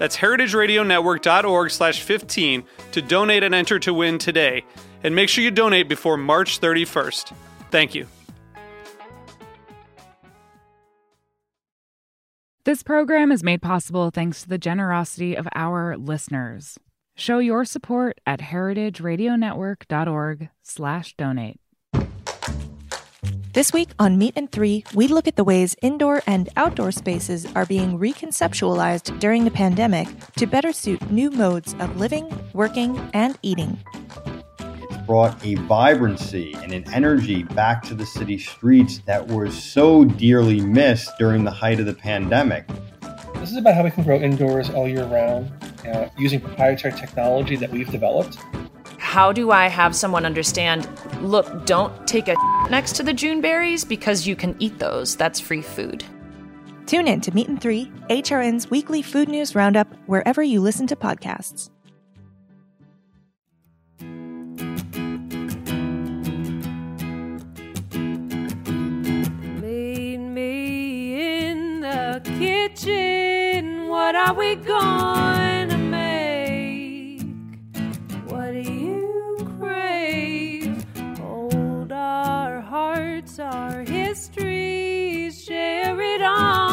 That's heritageradionetwork.org slash 15 to donate and enter to win today. And make sure you donate before March 31st. Thank you. This program is made possible thanks to the generosity of our listeners. Show your support at heritageradionetwork.org slash donate. This week on Meat and Three, we look at the ways indoor and outdoor spaces are being reconceptualized during the pandemic to better suit new modes of living, working, and eating. Brought a vibrancy and an energy back to the city streets that was so dearly missed during the height of the pandemic. This is about how we can grow indoors all year round uh, using proprietary technology that we've developed how do I have someone understand look, don't take a next to the June berries because you can eat those. That's free food. Tune in to Meat and Three, HRN's weekly food news roundup, wherever you listen to podcasts. Meet me in the kitchen. What are we going our histories, share it on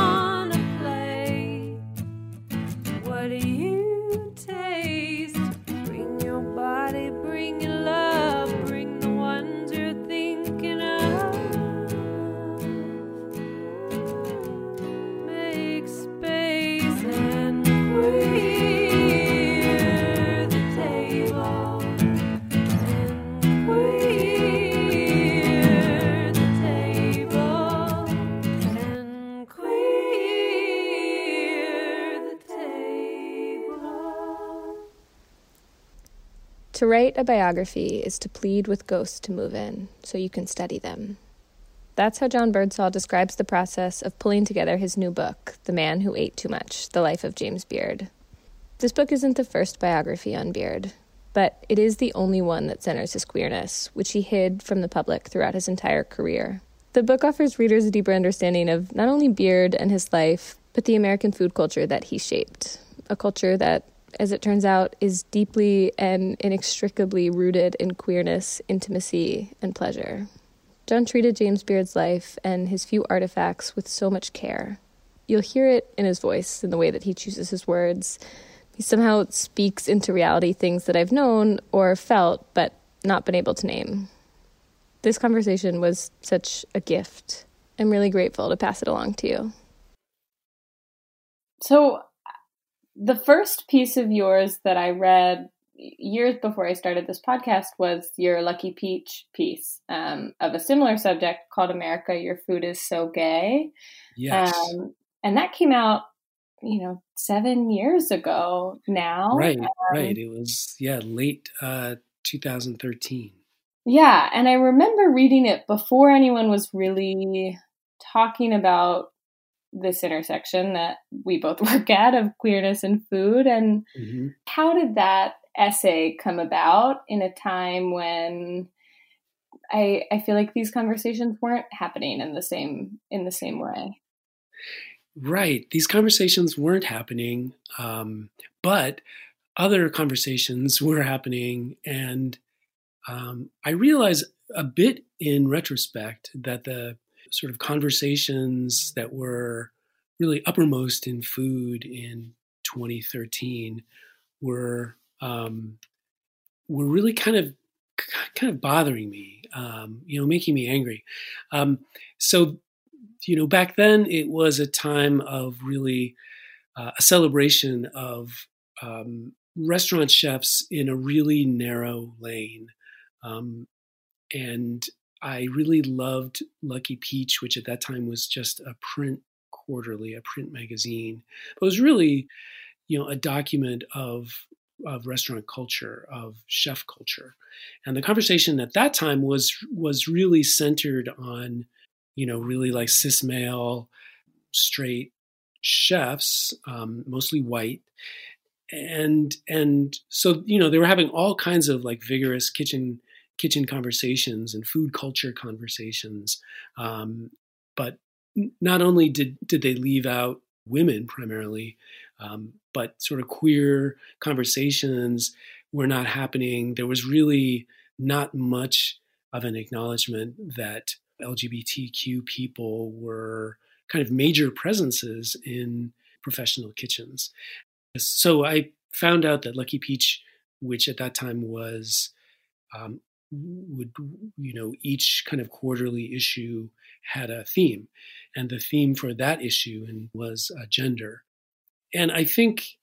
To write a biography is to plead with ghosts to move in, so you can study them. That's how John Birdsall describes the process of pulling together his new book, The Man Who Ate Too Much The Life of James Beard. This book isn't the first biography on Beard, but it is the only one that centers his queerness, which he hid from the public throughout his entire career. The book offers readers a deeper understanding of not only Beard and his life, but the American food culture that he shaped. A culture that, as it turns out, is deeply and inextricably rooted in queerness, intimacy, and pleasure. John treated James Beard's life and his few artifacts with so much care. You'll hear it in his voice, in the way that he chooses his words. He somehow speaks into reality things that I've known or felt, but not been able to name. This conversation was such a gift. I'm really grateful to pass it along to you. So, the first piece of yours that I read years before I started this podcast was your Lucky Peach piece um, of a similar subject called America, Your Food is So Gay. Yes. Um, and that came out, you know, seven years ago now. right, Um, right. It was, yeah, late uh, 2013. Yeah, and I remember reading it before anyone was really talking about this intersection that we both work at of queerness and food. And Mhm. how did that essay come about in a time when I I feel like these conversations weren't happening in the same in the same way? Right. These conversations weren't happening, um, but other conversations were happening. And um, I realize a bit in retrospect that the sort of conversations that were really uppermost in food in 2013 were um, were really kind of kind of bothering me, um, you know, making me angry. Um, so, you know, back then it was a time of really uh, a celebration of um, restaurant chefs in a really narrow lane. Um, and I really loved Lucky Peach, which at that time was just a print quarterly, a print magazine. But it was really, you know, a document of of restaurant culture, of chef culture. And the conversation at that time was was really centered on, you know, really like cis male, straight chefs, um, mostly white, and and so you know they were having all kinds of like vigorous kitchen kitchen conversations and food culture conversations um, but not only did did they leave out women primarily um, but sort of queer conversations were not happening. There was really not much of an acknowledgement that lgbtq people were kind of major presences in professional kitchens. So I found out that Lucky Peach, which at that time was, um, would you know each kind of quarterly issue had a theme, and the theme for that issue was uh, gender, and I think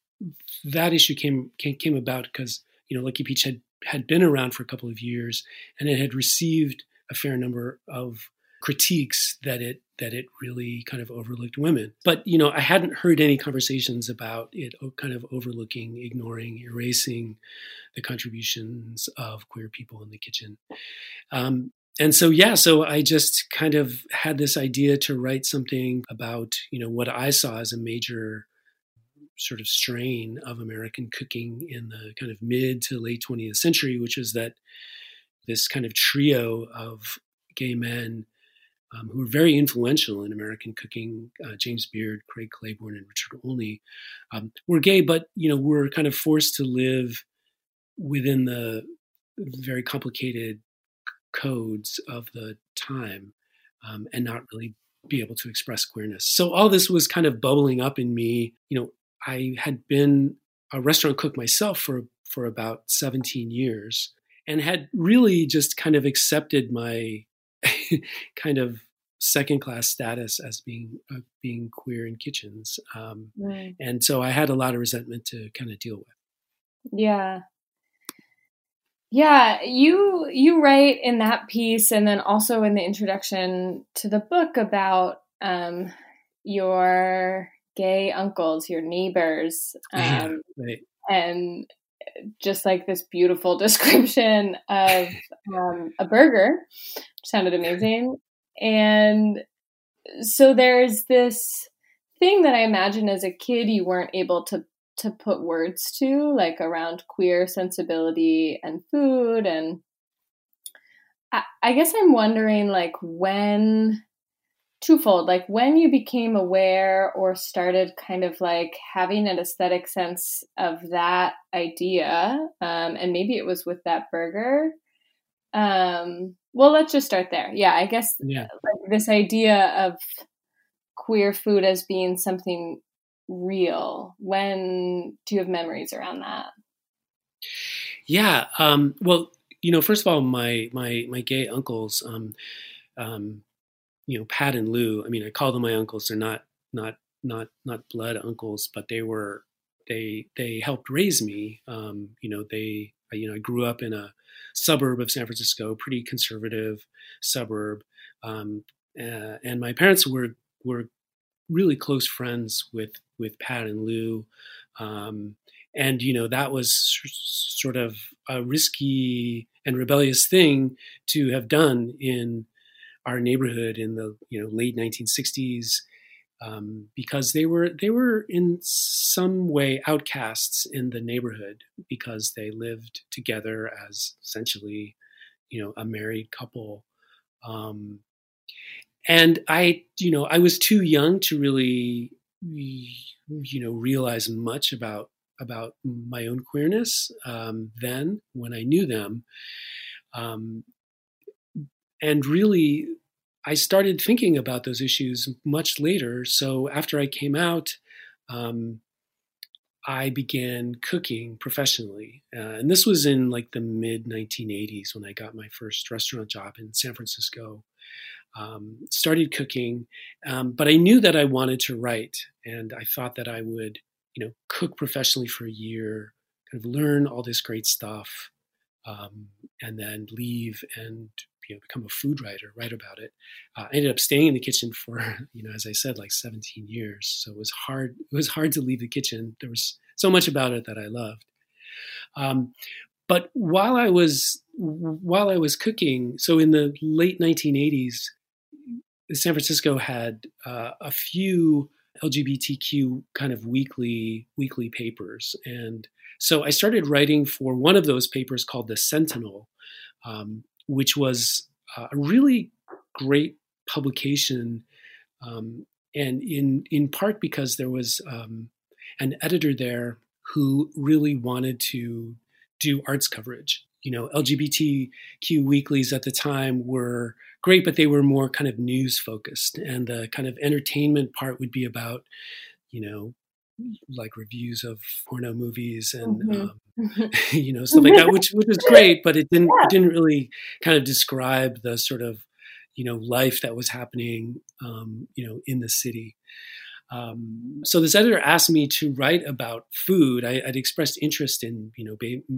that issue came came, came about because you know Lucky Peach had had been around for a couple of years and it had received a fair number of critiques that it that it really kind of overlooked women. But you know, I hadn't heard any conversations about it kind of overlooking, ignoring, erasing the contributions of queer people in the kitchen. Um, and so yeah, so I just kind of had this idea to write something about you know what I saw as a major sort of strain of American cooking in the kind of mid to late 20th century, which is that this kind of trio of gay men um, who were very influential in American cooking. Uh, James Beard, Craig Claiborne, and Richard Olney um, were gay, but you know were kind of forced to live within the very complicated codes of the time um, and not really be able to express queerness. So all this was kind of bubbling up in me. You know, I had been a restaurant cook myself for for about 17 years and had really just kind of accepted my kind of second class status as being uh, being queer in kitchens um, right. and so i had a lot of resentment to kind of deal with yeah yeah you you write in that piece and then also in the introduction to the book about um, your gay uncles your neighbors um, right. and just like this beautiful description of um, a burger sounded amazing. And so there's this thing that I imagine as a kid you weren't able to to put words to, like around queer sensibility and food. And I, I guess I'm wondering, like, when twofold like when you became aware or started kind of like having an aesthetic sense of that idea um, and maybe it was with that burger um, well, let's just start there. Yeah, I guess yeah. Like this idea of queer food as being something real. When do you have memories around that? Yeah. Um, well, you know, first of all, my my my gay uncles, um, um, you know, Pat and Lou. I mean, I call them my uncles. They're not not not not blood uncles, but they were they they helped raise me. Um, you know, they you know I grew up in a suburb of San Francisco, pretty conservative suburb. Um, uh, and my parents were were really close friends with with Pat and Lou. Um, and you know that was sort of a risky and rebellious thing to have done in our neighborhood in the you know late 1960s um, because they were they were in some way outcasts in the neighborhood because they lived together as essentially, you know, a married couple. Um, and I, you know, I was too young to really, you know, realize much about about my own queerness um, then when I knew them. Um, and really I started thinking about those issues much later. So after I came out, um, I began cooking professionally. Uh, and this was in like the mid 1980s when I got my first restaurant job in San Francisco. Um, started cooking, um, but I knew that I wanted to write, and I thought that I would, you know, cook professionally for a year, kind of learn all this great stuff, um, and then leave and you know become a food writer, write about it. Uh, I ended up staying in the kitchen for you know as I said like 17 years, so it was hard. It was hard to leave the kitchen. There was so much about it that I loved. Um, but while I was while I was cooking, so in the late 1980s, San Francisco had uh, a few LGBTQ kind of weekly weekly papers, and so I started writing for one of those papers called the Sentinel, um, which was uh, a really great publication, um, and in in part because there was um, an editor there who really wanted to do arts coverage. You know, LGBTQ weeklies at the time were great, but they were more kind of news focused, and the kind of entertainment part would be about, you know, like reviews of porno movies and mm-hmm. um, you know stuff like that, which which was great, but it didn't yeah. it didn't really kind of describe the sort of you know life that was happening um, you know in the city. Um, so this editor asked me to write about food. I, would expressed interest in, you know,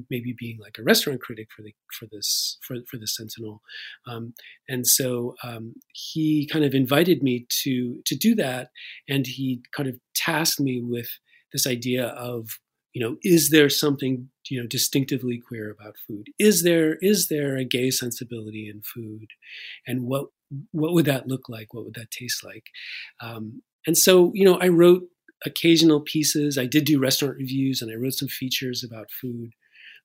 maybe being like a restaurant critic for the for this for for the Sentinel, um, and so um, he kind of invited me to to do that, and he kind of tasked me with this idea of, you know, is there something you know distinctively queer about food? Is there is there a gay sensibility in food, and what what would that look like? What would that taste like? Um, and so, you know, I wrote occasional pieces. I did do restaurant reviews and I wrote some features about food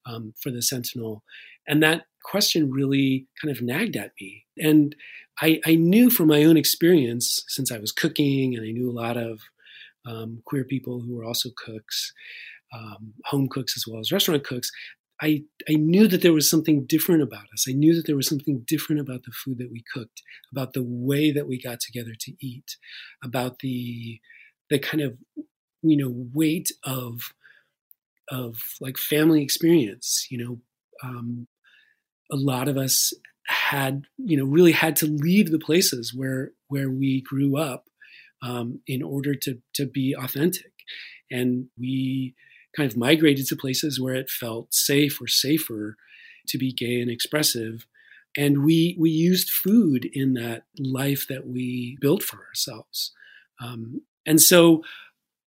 um, for the Sentinel. And that question really kind of nagged at me. And I, I, knew from my own experience, since I was cooking and I knew a lot of um, queer people who were also cooks, um, home cooks as well as restaurant cooks, I, I knew that there was something different about us. I knew that there was something different about the food that we cooked, about the way that we got together to eat, about the the kind of you know weight of of like family experience. You know, um, a lot of us had you know really had to leave the places where where we grew up um, in order to to be authentic, and we kind of migrated to places where it felt safe or safer to be gay and expressive. And we we used food in that life that we built for ourselves. Um, and so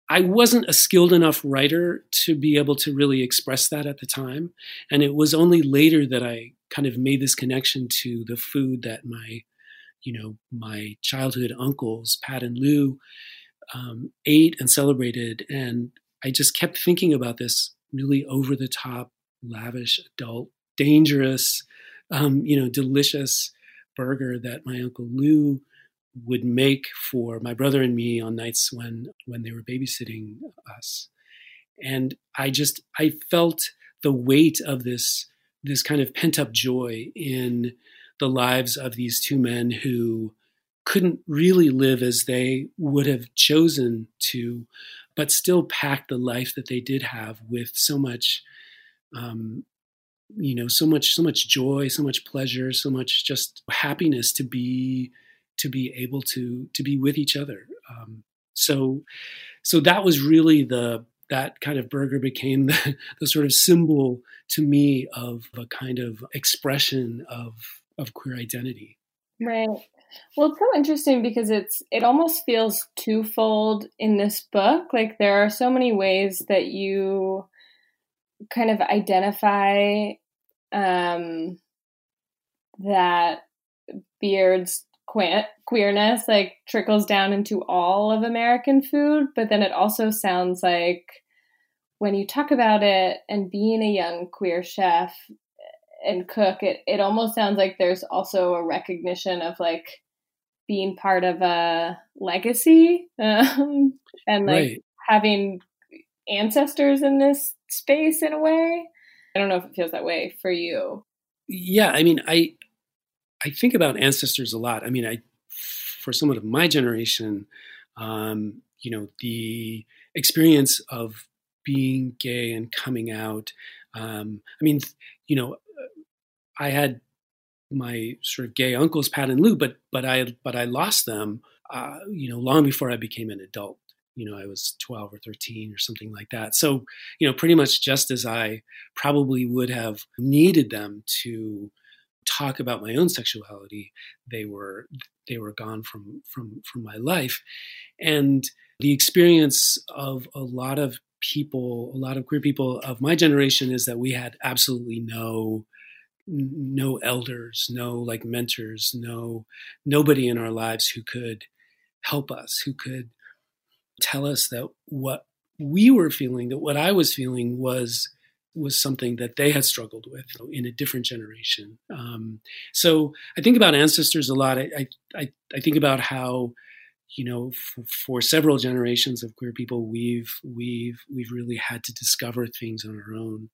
I wasn't a skilled enough writer to be able to really express that at the time. And it was only later that I kind of made this connection to the food that my, you know, my childhood uncles, Pat and Lou, um, ate and celebrated. And I just kept thinking about this really over the top, lavish, adult, dangerous, um, you know, delicious burger that my uncle Lou would make for my brother and me on nights when when they were babysitting us. And I just I felt the weight of this this kind of pent up joy in the lives of these two men who couldn't really live as they would have chosen to but still packed the life that they did have with so much um, you know so much so much joy so much pleasure so much just happiness to be to be able to to be with each other. Um, so so that was really the that kind of burger became the, the sort of symbol to me of a kind of expression of of queer identity. Right well, it's so interesting because it's it almost feels twofold in this book. Like there are so many ways that you kind of identify um, that Beard's que- queerness like trickles down into all of American food, but then it also sounds like when you talk about it and being a young queer chef and cook it it almost sounds like there's also a recognition of like being part of a legacy um, and like right. having ancestors in this space in a way i don't know if it feels that way for you yeah i mean i i think about ancestors a lot i mean i for someone of my generation um, you know the experience of being gay and coming out. Um, I mean, you know, I had my sort of gay uncles, Pat and Lou, but but I but I lost them, uh, you know, long before I became an adult. You know, I was 12 or 13 or something like that. So, you know, pretty much just as I probably would have needed them to talk about my own sexuality, they were they were gone from from from my life, and the experience of a lot of people, a lot of queer people of my generation, is that we had absolutely no no elders, no like mentors, no nobody in our lives who could help us, who could tell us that what we were feeling, that what I was feeling was was something that they had struggled with in a different generation. Um, so I think about ancestors a lot. I I, I think about how you know for, for, several generations of queer people we've we've we've really had to discover things on our own.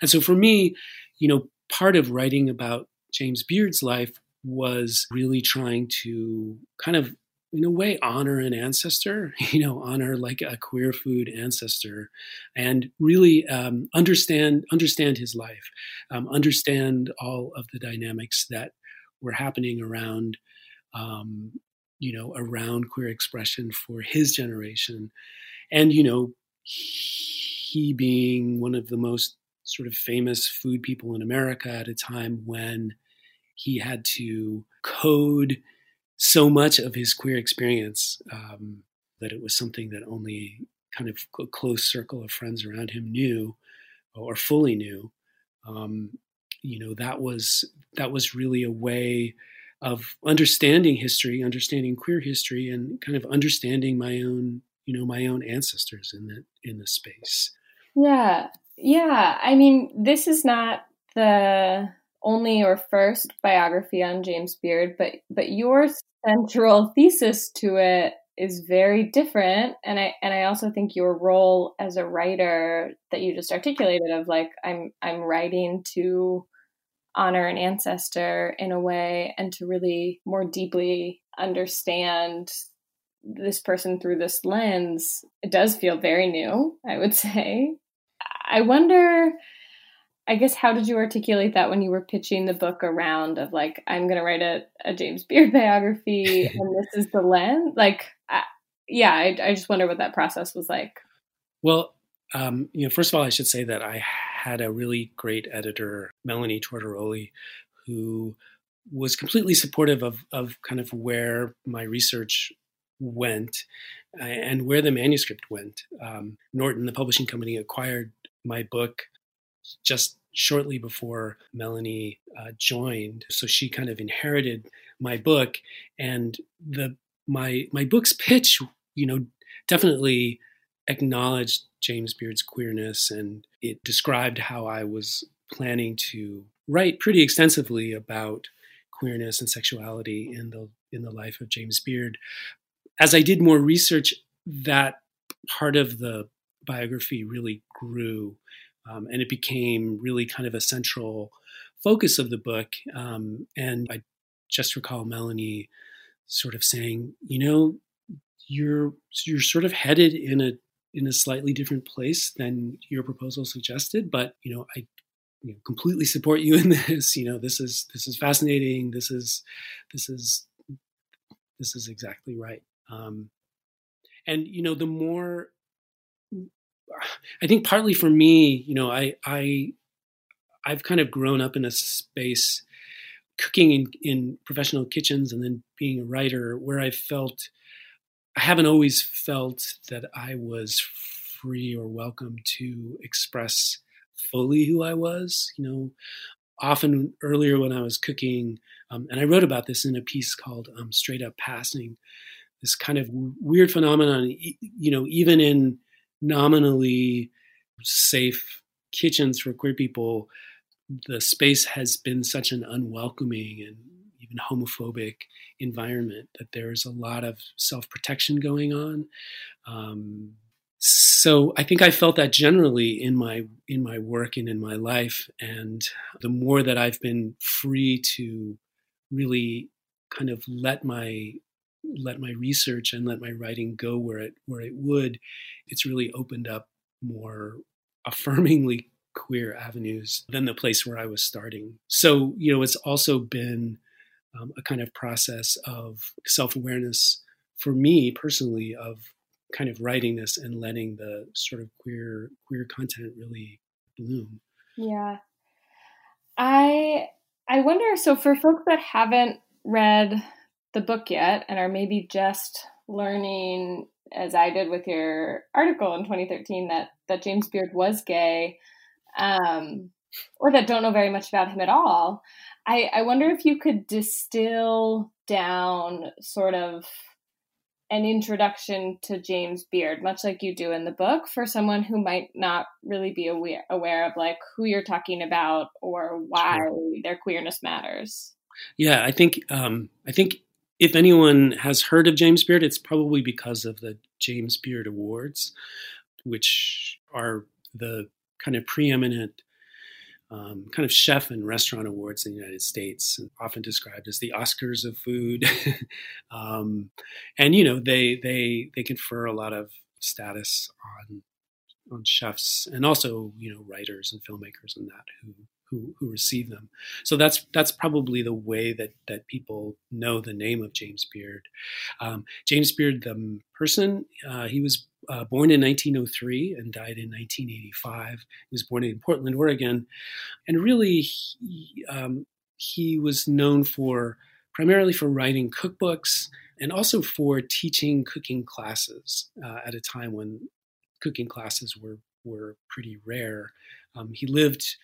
And so for me, you know, part of writing about James Beard's life was really trying to kind of in a way honor an ancestor you know honor like a queer food ancestor and really um, understand understand his life um, understand all of the dynamics that were happening around um, you know around queer expression for his generation. And you know he being one of the most sort of famous food people in america at a time when he had to code so much of his queer experience um, that it was something that only kind of a close circle of friends around him knew or fully knew. Um, you know, that was that was really a way of understanding history, understanding queer history, and kind of understanding my own, you know, my own ancestors in the in the space. Yeah, yeah. I mean, this is not the only or first biography on James Beard, but but your central thesis to it is very different and i and i also think your role as a writer that you just articulated of like i'm i'm writing to honor an ancestor in a way and to really more deeply understand this person through this lens it does feel very new i would say i wonder I guess how did you articulate that when you were pitching the book around of like I'm going to write a, a, James Beard biography and this is the lens? Like, I, yeah, I, I, just wonder what that process was like. Well, um, you know, first of all, I should say that I had a really great editor, Melanie Tortoroli, who was completely supportive of of kind of where my research went uh, and where the manuscript went. Um, Norton, the publishing company, acquired my book just shortly before Melanie uh, joined. So she kind of inherited my book, and the my my book's pitch, you know, definitely acknowledged James Beard's queerness, and it described how I was planning to write pretty extensively about queerness and sexuality in the in the life of James Beard. As I did more research, that part of the biography really grew um, and it became really kind of a central focus of the book. Um, and I just recall Melanie sort of saying, you know, you're you're sort of headed in a in a slightly different place than your proposal suggested, but you know, I you know, completely support you in this. You know, this is this is fascinating. This is this is this is exactly right. Um, and you know, the more I think partly for me, you know, I I I've kind of grown up in a space cooking in, in professional kitchens and then being a writer where I felt I haven't always felt that I was free or welcome to express fully who I was. You know, often earlier when I was cooking, um, and I wrote about this in a piece called um, "Straight Up Passing." This kind of weird phenomenon, you know, even in nominally safe kitchens for queer people, the space has been such an unwelcoming and even homophobic environment that there's a lot of self protection going on. Um, so I think I felt that generally in my in my work and in my life, and the more that I've been free to really kind of let my let my research and let my writing go where it where it would, it's really opened up more affirmingly queer avenues than the place where I was starting. So, you know, it's also been um, a kind of process of self awareness for me personally of kind of writing this and letting the sort of queer queer content really bloom. Yeah. I I wonder so for folks that haven't read the book yet and are maybe just learning as I did with your article in 2013 that that James Beard was gay um, or that don't know very much about him at all. I, I wonder if you could distill down sort of an introduction to James Beard, much like you do in the book, for someone who might not really be aware aware of like who you're talking about or why sure. their queerness matters. Yeah, I think um, I think if anyone has heard of James Beard, it's probably because of the James Beard Awards, which are the kind of preeminent um, kind of chef and restaurant awards in the United States, often described as the Oscars of food. um, and you know, they they they confer a lot of status on on chefs and also you know writers and filmmakers and that who who, who receive them. So that's that's probably the way that that people know the name of James Beard. Um, James Beard, the person, uh, he was uh, born in 1903 and died in 1985. He was born in Portland, Oregon, and really he, um, he was known for primarily for writing cookbooks and also for teaching cooking classes uh, at a time when cooking classes were were pretty rare. Um, he lived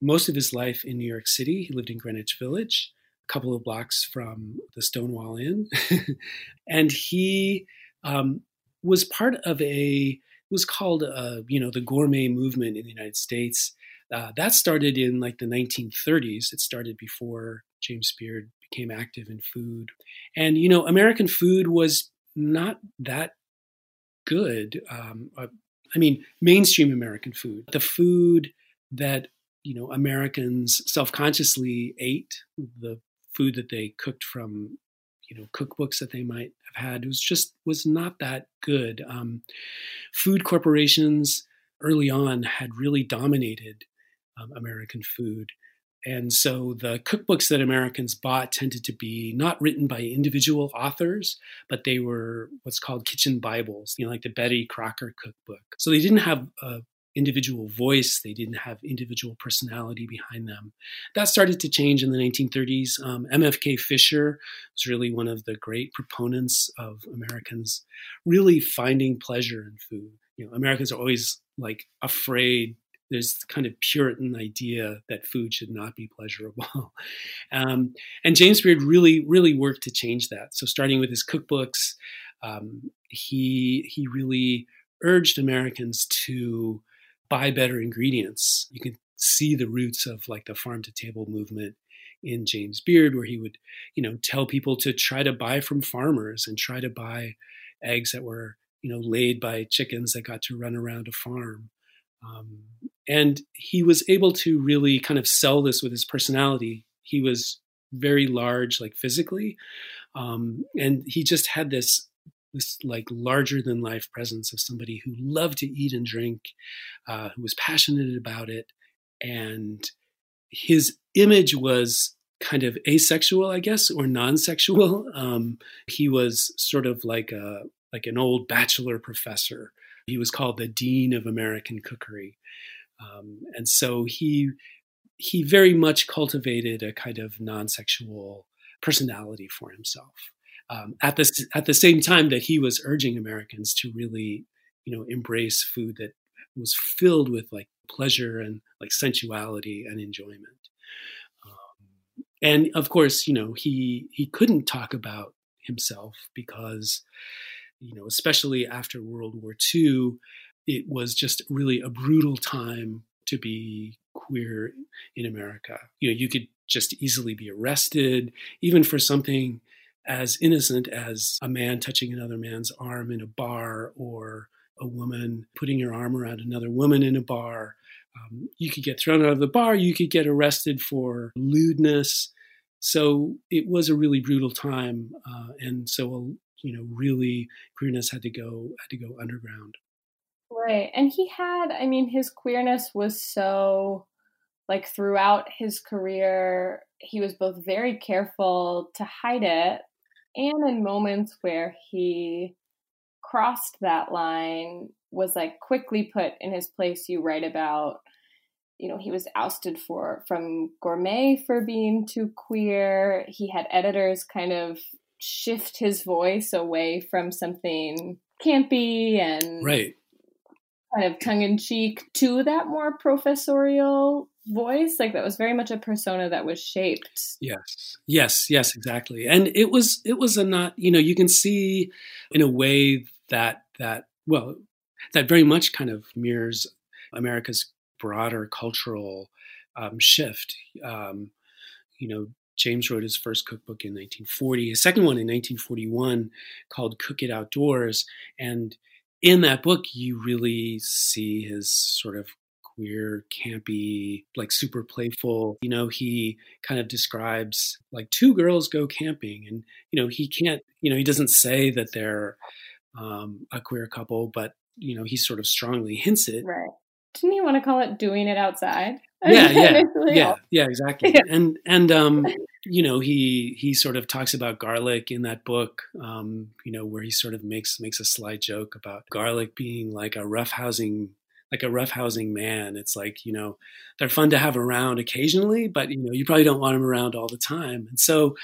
most of his life in New York City. He lived in Greenwich Village, a couple of blocks from the Stonewall Inn, and he um, was part of a was called uh, you know the gourmet movement in the United States. Uh, that started in like the 1930s. It started before James Beard became active in food, and you know American food was not that good. Um, uh, I mean, mainstream American food, the food that you know Americans self-consciously ate, the food that they cooked from you know cookbooks that they might have had It was just was not that good. Um, food corporations early on had really dominated um, American food. And so the cookbooks that Americans bought tended to be not written by individual authors, but they were what's called kitchen Bibles, you know, like the Betty Crocker cookbook. So they didn't have a individual voice. They didn't have individual personality behind them. That started to change in the 1930s. Um, MFK Fisher was really one of the great proponents of Americans really finding pleasure in food. You know, Americans are always like afraid. There's kind of Puritan idea that food should not be pleasurable. um, and James Beard really, really worked to change that. So starting with his cookbooks, um, he he really urged Americans to buy better ingredients. You can see the roots of like the farm to table movement in James Beard, where he would, you know, tell people to try to buy from farmers and try to buy eggs that were, you know, laid by chickens that got to run around a farm. Um, and he was able to really kind of sell this with his personality. He was very large, like physically, um, and he just had this this like larger than life presence of somebody who loved to eat and drink, uh, who was passionate about it, and his image was kind of asexual, I guess, or non-sexual. Um, he was sort of like a like an old bachelor professor. He was called the dean of American cookery, um, and so he he very much cultivated a kind of non-sexual personality for himself um, at the at the same time that he was urging Americans to really, you know, embrace food that was filled with like pleasure and like sensuality and enjoyment. Um, and of course, you know, he he couldn't talk about himself because, you know, especially after World War II, it was just really a brutal time to be queer in America. You know, you could just easily be arrested, even for something as innocent as a man touching another man's arm in a bar or a woman putting her arm around another woman in a bar. Um, you could get thrown out of the bar, you could get arrested for lewdness. So it was a really brutal time, uh, and so you know, really, queerness had to go had to go underground. Right. And he had, I mean, his queerness was so, like, throughout his career, he was both very careful to hide it and in moments where he crossed that line was like quickly put in his place you write about you know he was ousted for from gourmet for being too queer. He had editors kind of shift his voice away from something campy and right. kind of tongue-in-cheek to that more professorial voice like that was very much a persona that was shaped. Yes. Yes yes exactly. And it was it was a not you know you can see in a way that that well that very much kind of mirrors america's broader cultural um, shift. Um, you know james wrote his first cookbook in 1940 his second one in 1941 called cook it outdoors. And in that book you really see his sort of queer, campy, like super playful. You know, he kind of describes like two girls go camping, and you know, he can't, you know, he doesn't say that they're um, a queer couple, but you know, he sort of strongly hints it. Right. Didn't he want to call it doing it outside? Yeah, yeah, yeah, yeah, exactly. Yeah. And and um, you know, he he sort of talks about garlic in that book. Um, you know, where he sort of makes makes a sly joke about garlic being like a roughhousing like a roughhousing man. It's like, you know, they're fun to have around occasionally, but you know, you probably don't want them around all the time. And so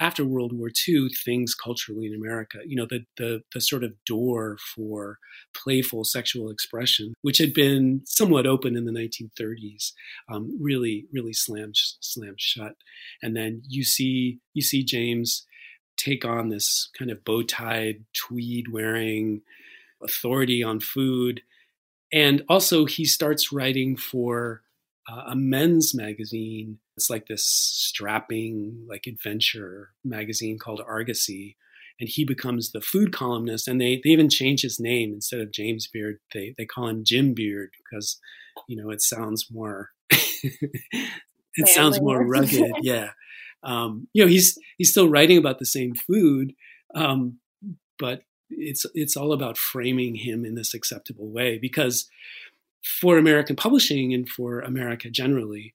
after World War II, things culturally in America, you know, the the the sort of door for playful sexual expression, which had been somewhat open in the 1930s, um, really, really slammed slammed shut. And then you see you see James take on this kind of bow tied, tweed wearing authority on food and also, he starts writing for uh, a men's magazine. It's like this strapping, like adventure magazine called Argosy. And he becomes the food columnist. And they, they even change his name instead of James Beard. They, they call him Jim Beard because, you know, it sounds more, it sounds more rugged. yeah. Um, you know, he's, he's still writing about the same food. Um, but it's it's all about framing him in this acceptable way because for American publishing and for America generally,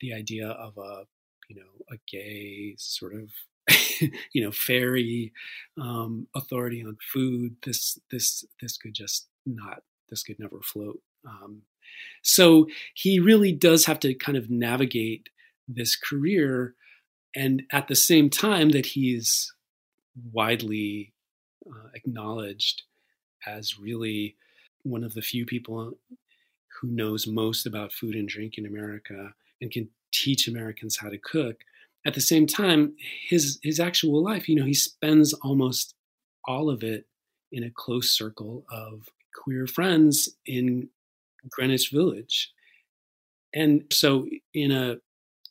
the idea of a you know a gay sort of you know fairy um, authority on food this this this could just not this could never float. Um, so he really does have to kind of navigate this career, and at the same time that he's widely uh, acknowledged as really one of the few people who knows most about food and drink in America and can teach Americans how to cook. At the same time, his his actual life, you know, he spends almost all of it in a close circle of queer friends in Greenwich Village. And so in a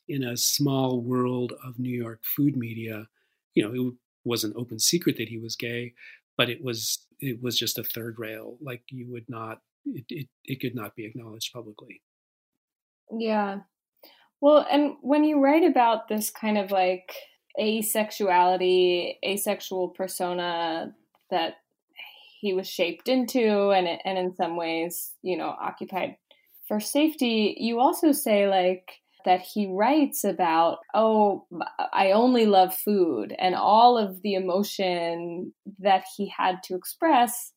in a small world of New York food media, you know, it was an open secret that he was gay, but it was it was just a third rail. Like you would not it, it, it could not be acknowledged publicly. Yeah. Well, and when you write about this kind of like asexuality, asexual persona that he was shaped into and and in some ways, you know, occupied for safety, you also say like that he writes about, oh, I only love food, and all of the emotion that he had to express,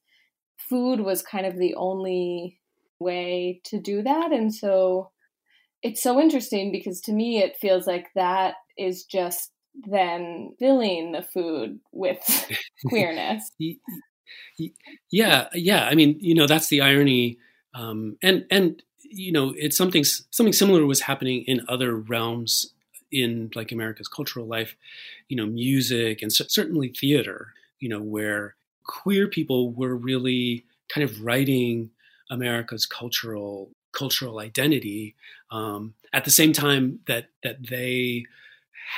food was kind of the only way to do that. And so it's so interesting because to me, it feels like that is just then filling the food with queerness. yeah, yeah. I mean, you know, that's the irony. Um, and and you know, it's something something similar was happening in other realms in like America's cultural life, you know, music and certainly theater, you know, where queer people were really kind of writing America's cultural cultural identity um, at the same time that that they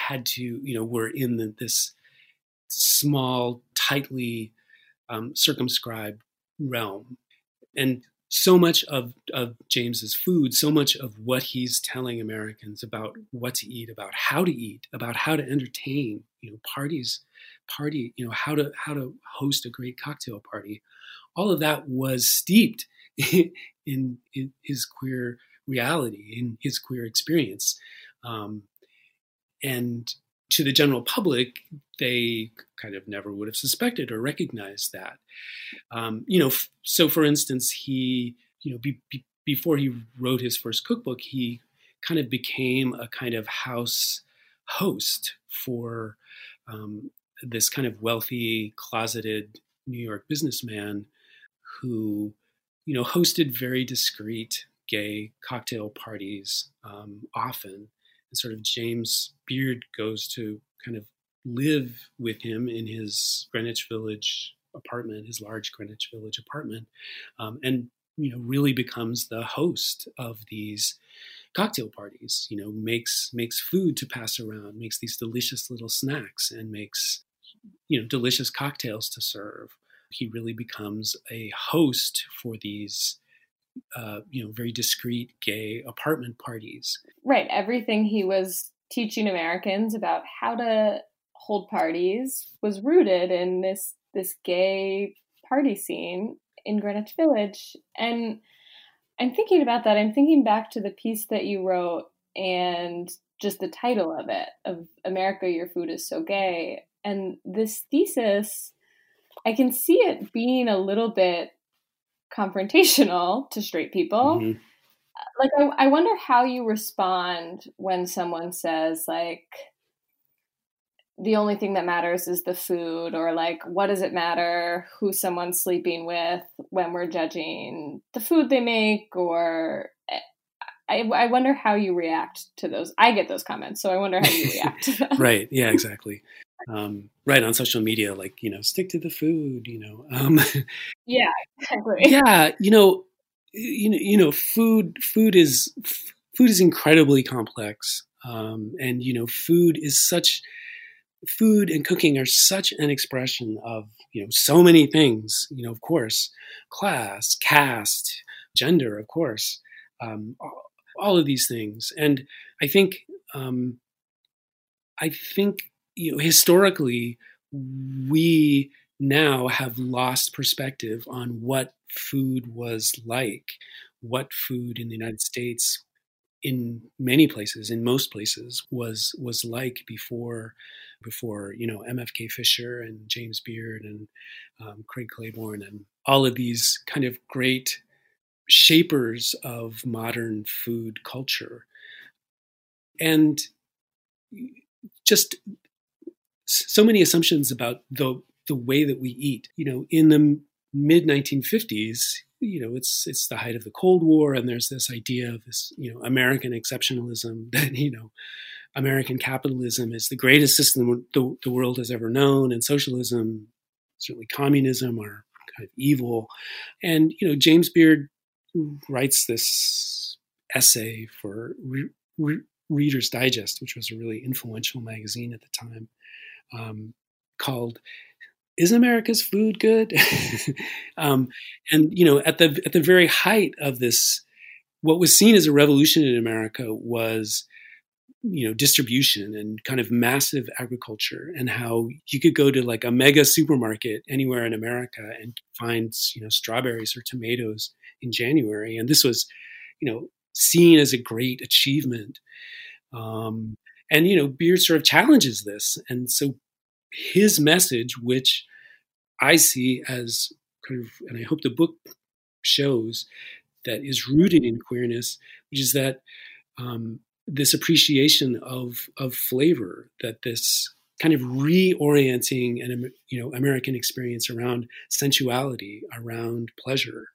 had to, you know, were in the, this small, tightly um, circumscribed realm, and so much of, of James's food, so much of what he's telling Americans about what to eat, about how to eat, about how to entertain, you know, parties, party, you know, how to how to host a great cocktail party. All of that was steeped in, in his queer reality, in his queer experience. Um, and to the general public, they kind of never would have suspected or recognized that. Um, you know, f- so for instance, he, you know, be, be, before he wrote his first cookbook, he kind of became a kind of house host for um, this kind of wealthy, closeted New York businessman who, you know, hosted very discreet gay cocktail parties um, often. Sort of James Beard goes to kind of live with him in his Greenwich Village apartment, his large Greenwich Village apartment, um, and you know really becomes the host of these cocktail parties. You know, makes makes food to pass around, makes these delicious little snacks, and makes you know delicious cocktails to serve. He really becomes a host for these uh, you know very discreet gay apartment parties. Right. Everything he was teaching Americans about how to hold parties was rooted in this this gay party scene in Greenwich Village. And I'm thinking about that. I'm thinking back to the piece that you wrote and just the title of it of America Your Food is So Gay. And this thesis, I can see it being a little bit confrontational to straight people. Mm-hmm. Like, I, I wonder how you respond when someone says, like, the only thing that matters is the food, or like, what does it matter who someone's sleeping with when we're judging the food they make? Or eh, I, I wonder how you react to those. I get those comments, so I wonder how you react right. Yeah, exactly um, right on social media, like you know, stick to the food. You know, um, yeah, exactly. yeah, you know, you know, you know, food, food is food is incredibly complex, um, and you know, food is such food and cooking are such an expression of you know so many things. You know, of course, class, caste, gender, of course, um, all, all, of these things, and I think. Um, I think you know, historically, we now have lost perspective on what food was like, what food in the United States, in many places, in most places, was was like before, before you know MFK Fisher and James Beard and um, Craig Claiborne and all of these kind of great shapers of modern food culture, and just so many assumptions about the the way that we eat. You know, in the mid 1950s, you know, it's it's the height of the Cold War, and there's this idea of this, you know, American exceptionalism that you know, American capitalism is the greatest system the, the world has ever known, and socialism, certainly communism, are kind of evil. And you know, James Beard writes this essay for Re- Re- Reader's Digest, which was a really influential magazine at the time um, called "Is America's Food Good?" um, and you know, at the at the very height of this, what was seen as a revolution in America was you know distribution and kind of massive agriculture and how you could go to like a mega supermarket anywhere in america and find you know strawberries or tomatoes in january and this was you know seen as a great achievement um, and, you know, Beard sort of challenges this. And so his message, which I see as kind of, and I hope the book shows that is rooted in queerness, which is that um, this appreciation of of flavor, that this kind of reorienting an you know American experience around sensuality, around pleasure,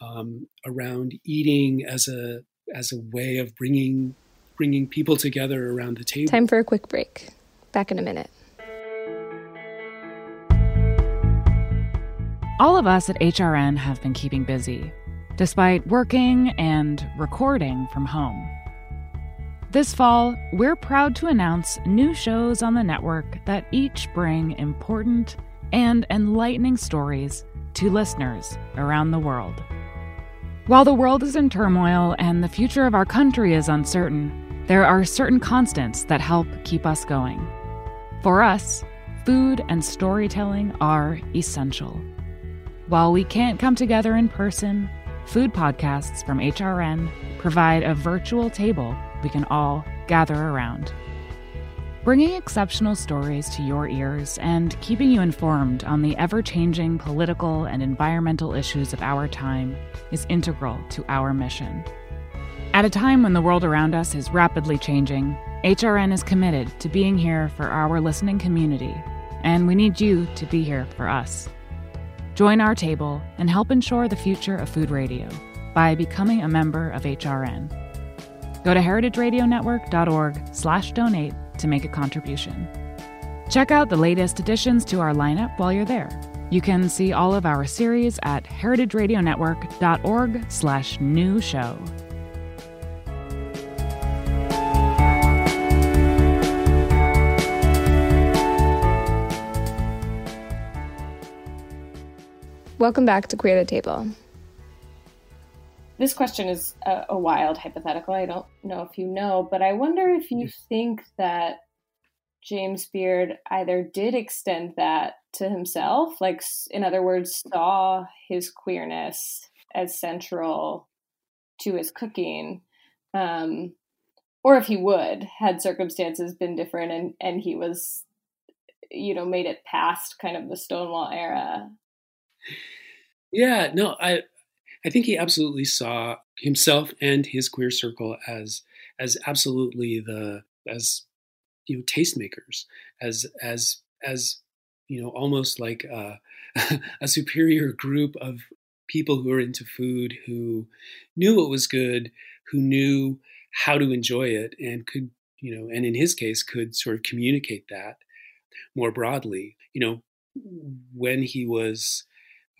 um, around eating as a as a way of bringing bringing people together around the table. Time for a quick break. Back in a minute. All of us at HRN have been keeping busy, despite working and recording from home. This fall, we're proud to announce new shows on the network that each bring important and enlightening stories to listeners around the world. While the world is in turmoil and the future of our country is uncertain, there are certain constants that help keep us going. For us, food and storytelling are essential. While we can't come together in person, food podcasts from HRN provide a virtual table we can all gather around. Bringing exceptional stories to your ears and keeping you informed on the ever changing political and environmental issues of our time is integral to our mission. At a time when the world around us is rapidly changing, HRN is committed to being here for our listening community, and we need you to be here for us. Join our table and help ensure the future of food radio by becoming a member of HRN. Go to heritageradionetwork.org/donate to make a contribution. Check out the latest additions to our lineup while you're there. You can see all of our series at heritageradionetwork.org/new show. Welcome back to Queer the Table. This question is a, a, wild hypothetical. I don't know if you know, but I wonder if you think that James Beard either did extend that to himself, like, in other words, saw his queerness as central to his cooking, um, or if he would, had circumstances been different and, and he was, you know, made it past kind of the Stonewall era yeah, no, I I think he absolutely saw himself and his queer circle as as absolutely the as you know tastemakers as as as you know almost like a, a superior group of people who are into food who knew what was good who knew how to enjoy it and could you know and in his case could sort of communicate that more broadly. You know when he was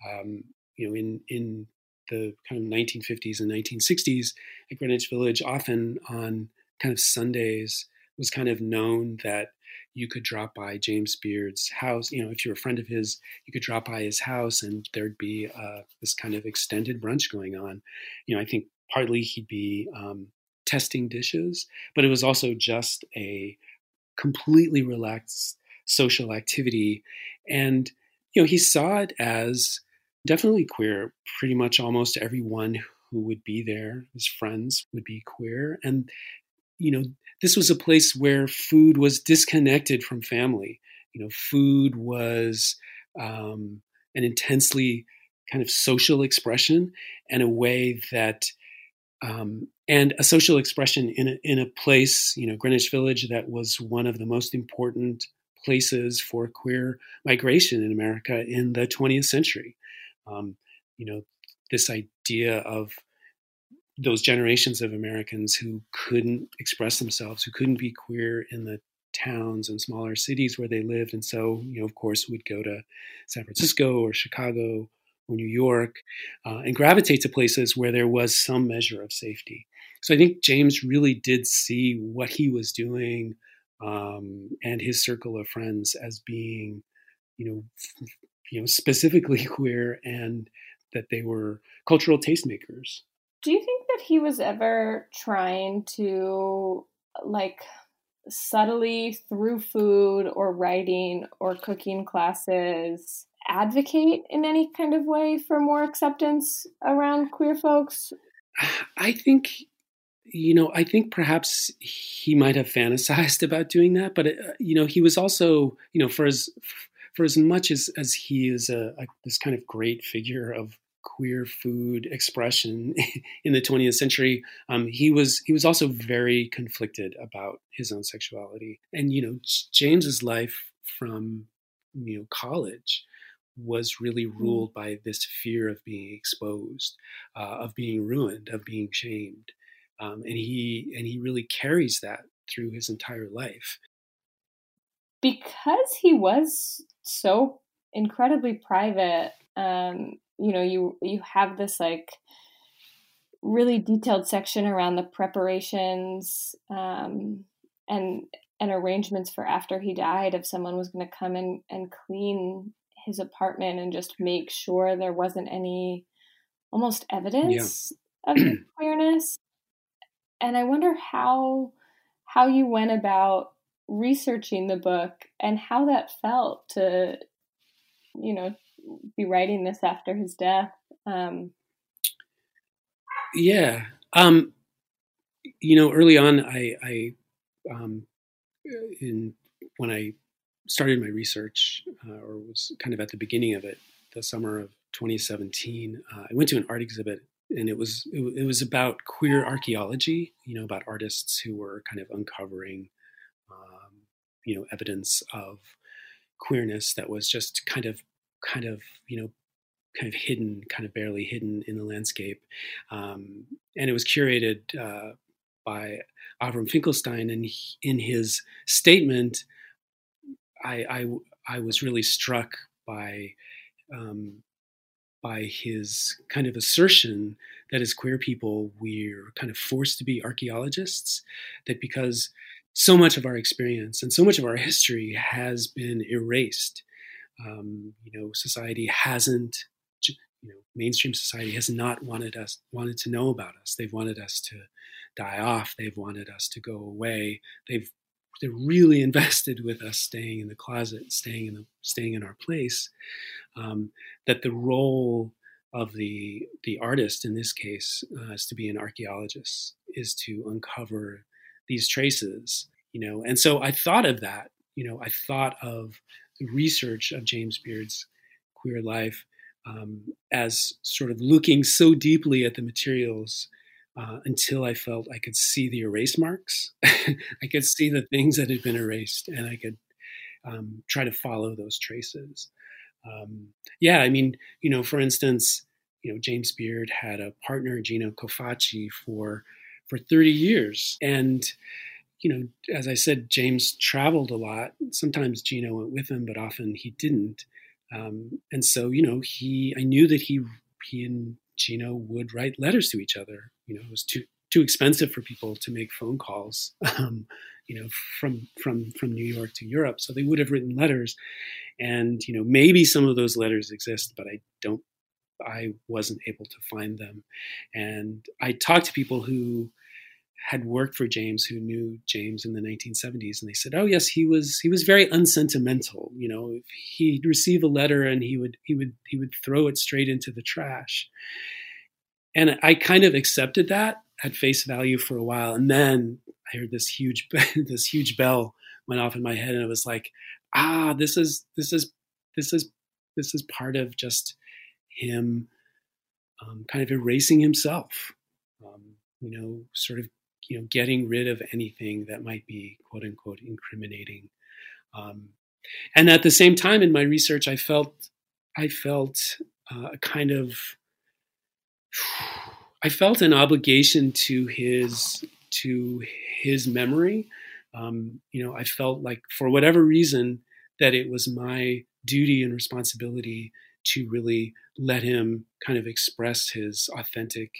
um, you know, in in the kind of 1950s and 1960s at Greenwich Village, often on kind of Sundays, was kind of known that you could drop by James Beard's house. You know, if you're a friend of his, you could drop by his house, and there'd be uh, this kind of extended brunch going on. You know, I think partly he'd be um, testing dishes, but it was also just a completely relaxed social activity, and you know, he saw it as definitely queer. Pretty much almost everyone who would be there, his friends, would be queer. And, you know, this was a place where food was disconnected from family. You know, food was um, an intensely kind of social expression and a way that um, and a social expression in a, in a place, you know, Greenwich Village, that was one of the most important places for queer migration in America in the 20th century. Um, you know, this idea of those generations of Americans who couldn't express themselves, who couldn't be queer in the towns and smaller cities where they lived. And so, you know, of course, would go to San Francisco or Chicago or New York uh, and gravitate to places where there was some measure of safety. So I think James really did see what he was doing um, and his circle of friends as being, you know, you know specifically queer and that they were cultural tastemakers. Do you think that he was ever trying to like subtly through food or writing or cooking classes advocate in any kind of way for more acceptance around queer folks? I think you know, I think perhaps he might have fantasized about doing that, but uh, you know, he was also, you know, for as for as much as as he is a, a this kind of great figure of queer food expression in the 20th century, um, he was he was also very conflicted about his own sexuality. And you know, James's life from you know college was really hmm. ruled by this fear of being exposed, uh, of being ruined, of being shamed, um, and he and he really carries that through his entire life because he was so incredibly private um you know you you have this like really detailed section around the preparations um and and arrangements for after he died if someone was going to come in and clean his apartment and just make sure there wasn't any almost evidence yeah. of queerness and i wonder how how you went about researching the book and how that felt to, you know, be writing this after his death. Um, Yeah. Um, you know, early on, I, I um, in when I started my research, uh, or was kind of at the beginning of it, the summer of 2017, uh, I went to an art exhibit, and it was it, it, was about queer archaeology. You know, about artists who were kind of uncovering, you know, evidence of queerness that was just kind of kind of you know kind of hidden, kind of barely hidden in the landscape. Um, and it was curated uh, by Avram Finkelstein. And he, in his statement, I, I, I, was really struck by, um, by his kind of assertion that as queer people, we're kind of forced to be archaeologists, that because so much of our experience and so much of our history has been erased. Um, you know, society hasn't you know, mainstream society has not wanted us wanted to know about us. They've wanted us to die off. They've wanted us to go away. They've they're really invested with us staying in the closet, staying in the staying in our place. Um, that the role of the the artist in this case uh, is to be an archaeologist, is to uncover these traces. You know, and so I thought of that. You know, I thought of the research of James Beard's queer life um, as sort of looking so deeply at the materials uh, until I felt I could see the erase marks. I could see the things that had been erased, and I could um, try to follow those traces. Um, yeah, I mean, you know, for instance, you know, James Beard had a partner, Gino Cofacci, for for 30 years, and you know, as I said, James traveled a lot. Sometimes Gino went with him, but often he didn't. Um, and so, you know, he, I knew that he, he and Gino would write letters to each other. You know, it was too, too expensive for people to make phone calls, um, you know, from, from, from New York to Europe. So they would have written letters and, you know, maybe some of those letters exist, but I don't, I wasn't able to find them. And I talked to people who, had worked for James who knew James in the 1970s and they said oh yes he was he was very unsentimental you know he'd receive a letter and he would he would he would throw it straight into the trash and I kind of accepted that at face value for a while and then I heard this huge this huge bell went off in my head and it was like ah this is this is this is this is part of just him um, kind of erasing himself um, you know, sort of you know, getting rid of anything that might be quote unquote incriminating. Um, and at the same time, in my research, I felt I felt uh, a kind of I felt an obligation to his to his memory. Um, you know, I felt like for whatever reason that it was my duty and responsibility to really let him kind of express his authentic,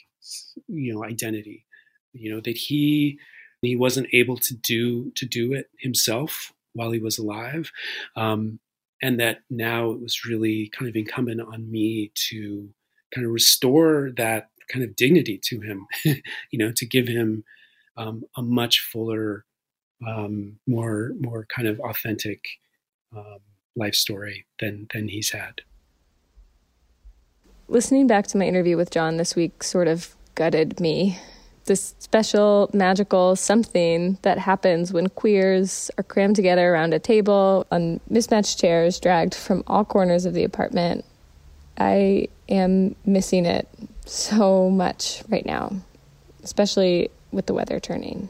you know, identity. You know that he he wasn't able to do to do it himself while he was alive um, and that now it was really kind of incumbent on me to kind of restore that kind of dignity to him you know to give him um, a much fuller um, more more kind of authentic um, life story than than he's had listening back to my interview with john this week sort of gutted me this special magical something that happens when queers are crammed together around a table on mismatched chairs dragged from all corners of the apartment. I am missing it so much right now, especially with the weather turning.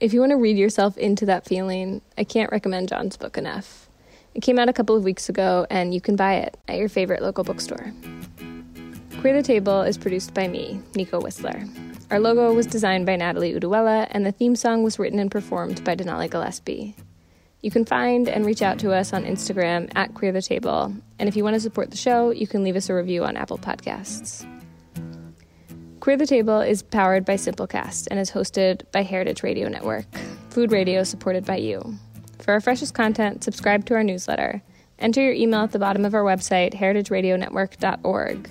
If you want to read yourself into that feeling, I can't recommend John's book enough. It came out a couple of weeks ago, and you can buy it at your favorite local bookstore. Queer the Table is produced by me, Nico Whistler. Our logo was designed by Natalie Uduella, and the theme song was written and performed by Denali Gillespie. You can find and reach out to us on Instagram at Queer the Table, and if you want to support the show, you can leave us a review on Apple Podcasts. Queer the Table is powered by Simplecast and is hosted by Heritage Radio Network, food radio supported by you. For our freshest content, subscribe to our newsletter. Enter your email at the bottom of our website, heritageradionetwork.org.